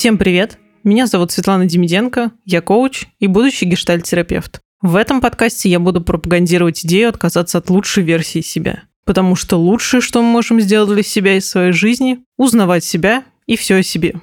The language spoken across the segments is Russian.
Всем привет! Меня зовут Светлана Демиденко, я коуч и будущий гештальт-терапевт. В этом подкасте я буду пропагандировать идею отказаться от лучшей версии себя. Потому что лучшее, что мы можем сделать для себя и своей жизни, узнавать себя и все о себе.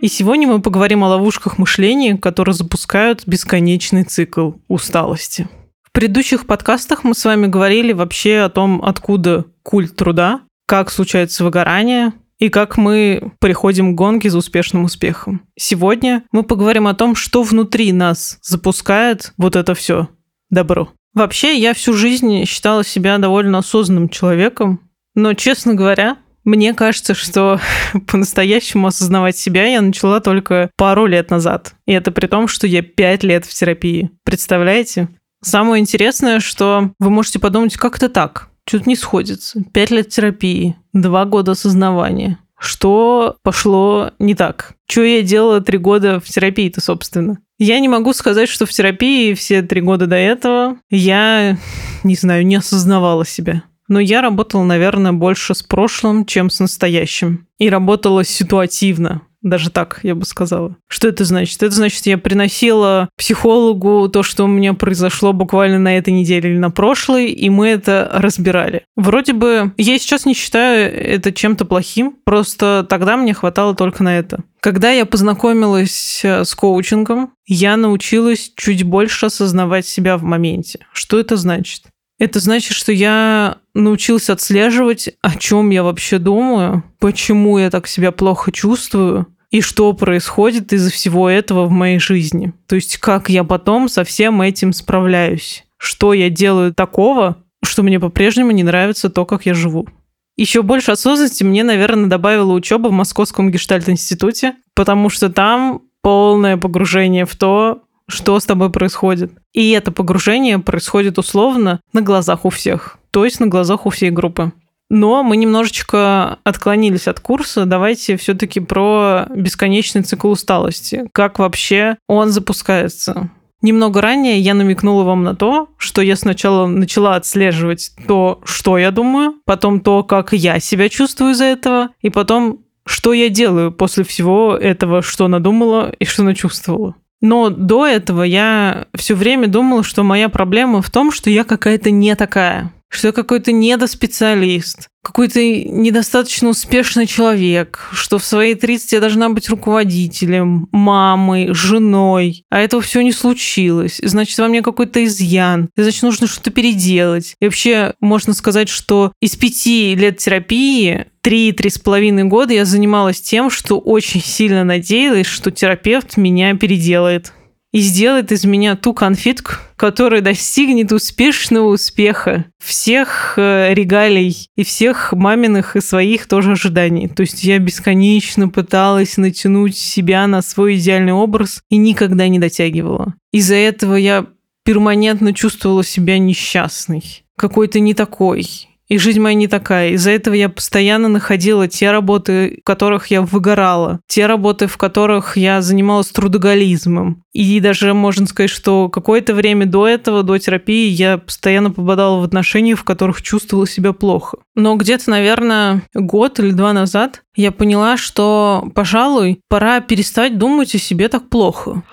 И сегодня мы поговорим о ловушках мышления, которые запускают бесконечный цикл усталости. В предыдущих подкастах мы с вами говорили вообще о том, откуда культ труда, как случается выгорание, и как мы приходим к гонке за успешным успехом. Сегодня мы поговорим о том, что внутри нас запускает вот это все добро. Вообще, я всю жизнь считала себя довольно осознанным человеком, но, честно говоря, мне кажется, что по-настоящему осознавать себя я начала только пару лет назад. И это при том, что я пять лет в терапии. Представляете? Самое интересное, что вы можете подумать, как это так? Что-то не сходится. Пять лет терапии, два года осознавания. Что пошло не так? Что я делала три года в терапии-то, собственно? Я не могу сказать, что в терапии все три года до этого я, не знаю, не осознавала себя. Но я работала, наверное, больше с прошлым, чем с настоящим. И работала ситуативно. Даже так, я бы сказала. Что это значит? Это значит, я приносила психологу то, что у меня произошло буквально на этой неделе или на прошлой, и мы это разбирали. Вроде бы я сейчас не считаю это чем-то плохим, просто тогда мне хватало только на это. Когда я познакомилась э, с коучингом, я научилась чуть больше осознавать себя в моменте. Что это значит? Это значит, что я научился отслеживать, о чем я вообще думаю, почему я так себя плохо чувствую, и что происходит из-за всего этого в моей жизни. То есть как я потом со всем этим справляюсь. Что я делаю такого, что мне по-прежнему не нравится то, как я живу. Еще больше осознанности мне, наверное, добавила учеба в Московском гештальт-институте, потому что там полное погружение в то, что с тобой происходит. И это погружение происходит условно на глазах у всех, то есть на глазах у всей группы. Но мы немножечко отклонились от курса. Давайте все-таки про бесконечный цикл усталости. Как вообще он запускается? Немного ранее я намекнула вам на то, что я сначала начала отслеживать то, что я думаю, потом то, как я себя чувствую из-за этого, и потом, что я делаю после всего этого, что надумала и что начувствовала. Но до этого я все время думала, что моя проблема в том, что я какая-то не такая что какой-то недоспециалист, какой-то недостаточно успешный человек, что в свои 30 я должна быть руководителем, мамой, женой, а этого все не случилось. Значит, во мне какой-то изъян, значит, нужно что-то переделать. И вообще, можно сказать, что из пяти лет терапии три-три с половиной года я занималась тем, что очень сильно надеялась, что терапевт меня переделает и сделает из меня ту конфетку, которая достигнет успешного успеха всех э, регалий и всех маминых и своих тоже ожиданий. То есть я бесконечно пыталась натянуть себя на свой идеальный образ и никогда не дотягивала. Из-за этого я перманентно чувствовала себя несчастной, какой-то не такой, и жизнь моя не такая. Из-за этого я постоянно находила те работы, в которых я выгорала, те работы, в которых я занималась трудоголизмом. И даже можно сказать, что какое-то время до этого, до терапии, я постоянно попадала в отношения, в которых чувствовала себя плохо. Но где-то, наверное, год или два назад я поняла, что, пожалуй, пора перестать думать о себе так плохо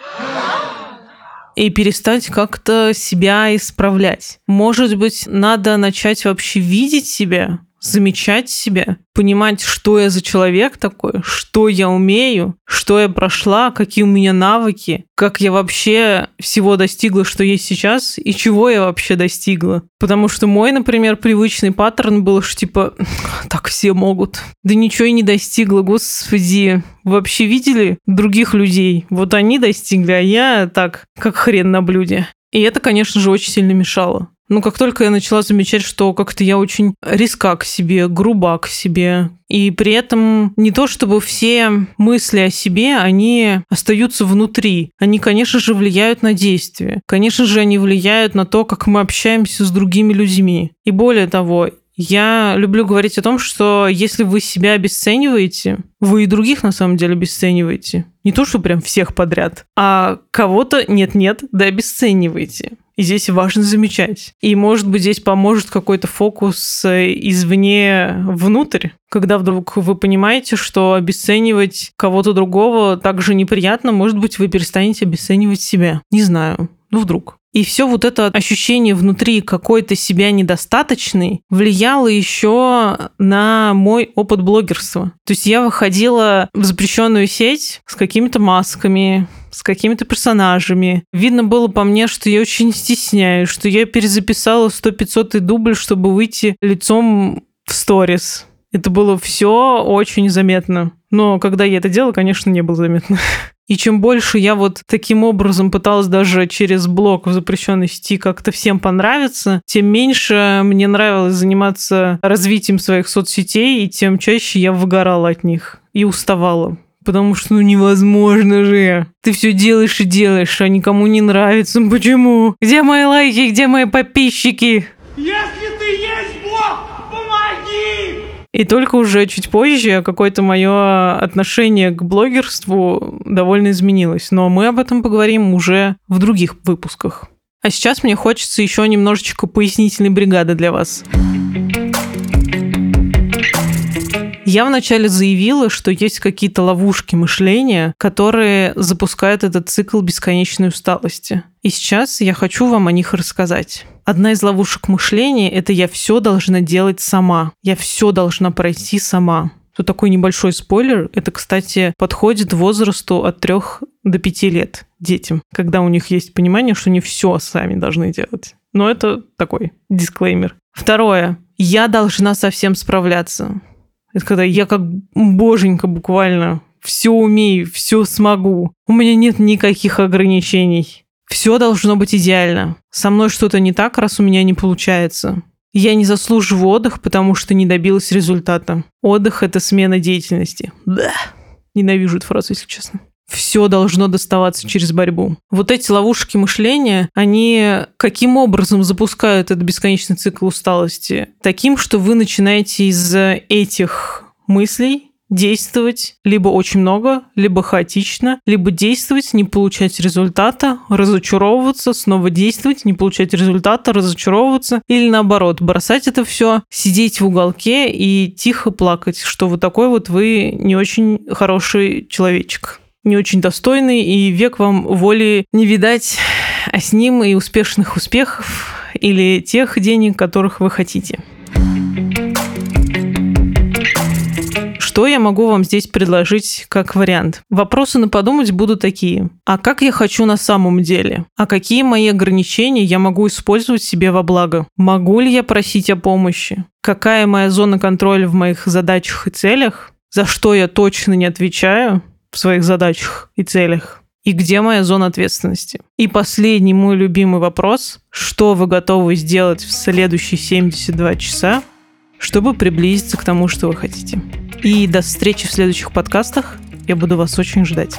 и перестать как-то себя исправлять. Может быть, надо начать вообще видеть себя, замечать себя, понимать, что я за человек такой, что я умею, что я прошла, какие у меня навыки, как я вообще всего достигла, что есть сейчас, и чего я вообще достигла. Потому что мой, например, привычный паттерн был, что типа, так все могут. Да ничего и не достигла, господи. Вы вообще видели других людей? Вот они достигли, а я так, как хрен на блюде. И это, конечно же, очень сильно мешало. Но как только я начала замечать, что как-то я очень риска к себе, груба к себе, и при этом не то, чтобы все мысли о себе, они остаются внутри. Они, конечно же, влияют на действие. Конечно же, они влияют на то, как мы общаемся с другими людьми. И более того, я люблю говорить о том, что если вы себя обесцениваете, вы и других на самом деле обесцениваете. Не то, что прям всех подряд, а кого-то нет-нет, да обесцениваете. И здесь важно замечать. И, может быть, здесь поможет какой-то фокус э, извне внутрь, когда вдруг вы понимаете, что обесценивать кого-то другого так же неприятно, может быть, вы перестанете обесценивать себя. Не знаю. Ну, вдруг. И все вот это ощущение внутри какой-то себя недостаточной влияло еще на мой опыт блогерства. То есть я выходила в запрещенную сеть с какими-то масками, с какими-то персонажами. Видно было по мне, что я очень стесняюсь, что я перезаписала 100-500 дубль, чтобы выйти лицом в сторис. Это было все очень заметно. Но когда я это делала, конечно, не было заметно. И чем больше я вот таким образом пыталась даже через блог в запрещенной сети как-то всем понравиться, тем меньше мне нравилось заниматься развитием своих соцсетей, и тем чаще я выгорала от них и уставала. Потому что ну невозможно же. Ты все делаешь и делаешь, а никому не нравится. Почему? Где мои лайки, где мои подписчики? Если ты есть Бог, помоги! И только уже чуть позже какое-то мое отношение к блогерству довольно изменилось. Но мы об этом поговорим уже в других выпусках. А сейчас мне хочется еще немножечко пояснительной бригады для вас. Я вначале заявила, что есть какие-то ловушки мышления, которые запускают этот цикл бесконечной усталости. И сейчас я хочу вам о них рассказать. Одна из ловушек мышления – это я все должна делать сама. Я все должна пройти сама. Тут такой небольшой спойлер. Это, кстати, подходит возрасту от трех до пяти лет детям, когда у них есть понимание, что не все сами должны делать. Но это такой дисклеймер. Второе. Я должна совсем справляться. Это когда я как боженька буквально все умею, все смогу. У меня нет никаких ограничений. Все должно быть идеально. Со мной что-то не так, раз у меня не получается. Я не заслуживаю отдых, потому что не добилась результата. Отдых – это смена деятельности. Да. Ненавижу эту фразу, если честно. Все должно доставаться через борьбу. Вот эти ловушки мышления, они каким образом запускают этот бесконечный цикл усталости? Таким, что вы начинаете из этих мыслей действовать либо очень много, либо хаотично, либо действовать, не получать результата, разочаровываться, снова действовать, не получать результата, разочаровываться, или наоборот, бросать это все, сидеть в уголке и тихо плакать, что вот такой вот вы не очень хороший человечек не очень достойный, и век вам воли не видать, а с ним и успешных успехов или тех денег, которых вы хотите. Что я могу вам здесь предложить как вариант? Вопросы на подумать будут такие. А как я хочу на самом деле? А какие мои ограничения я могу использовать себе во благо? Могу ли я просить о помощи? Какая моя зона контроля в моих задачах и целях? За что я точно не отвечаю в своих задачах и целях? И где моя зона ответственности? И последний мой любимый вопрос. Что вы готовы сделать в следующие 72 часа, чтобы приблизиться к тому, что вы хотите? И до встречи в следующих подкастах. Я буду вас очень ждать.